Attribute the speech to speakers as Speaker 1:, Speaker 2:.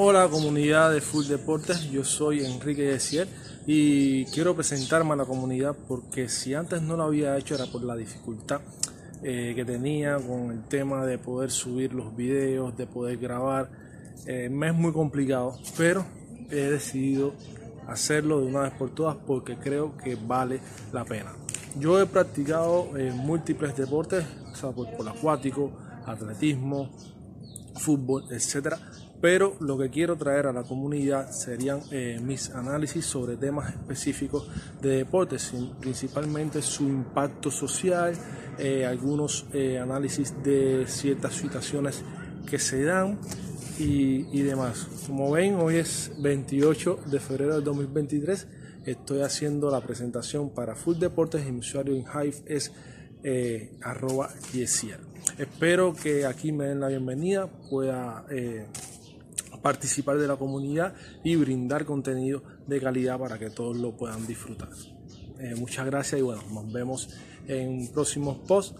Speaker 1: Hola comunidad de Full Deportes, yo soy Enrique Yesiel y quiero presentarme a la comunidad porque si antes no lo había hecho era por la dificultad eh, que tenía con el tema de poder subir los videos, de poder grabar. Eh, me es muy complicado, pero he decidido hacerlo de una vez por todas porque creo que vale la pena. Yo he practicado eh, múltiples deportes, o por, por acuático, atletismo, fútbol, etcétera. Pero lo que quiero traer a la comunidad serían eh, mis análisis sobre temas específicos de deportes, principalmente su impacto social, eh, algunos eh, análisis de ciertas situaciones que se dan y, demás. Como ven, hoy es 28 de febrero del 2023. Estoy haciendo la presentación para Full Deportes y mi usuario en Hive es eh, arroba yesiel. Espero que aquí me den la bienvenida, pueda participar de la comunidad y brindar contenido de calidad para que todos lo puedan disfrutar. Eh, muchas gracias y bueno, nos vemos en próximos posts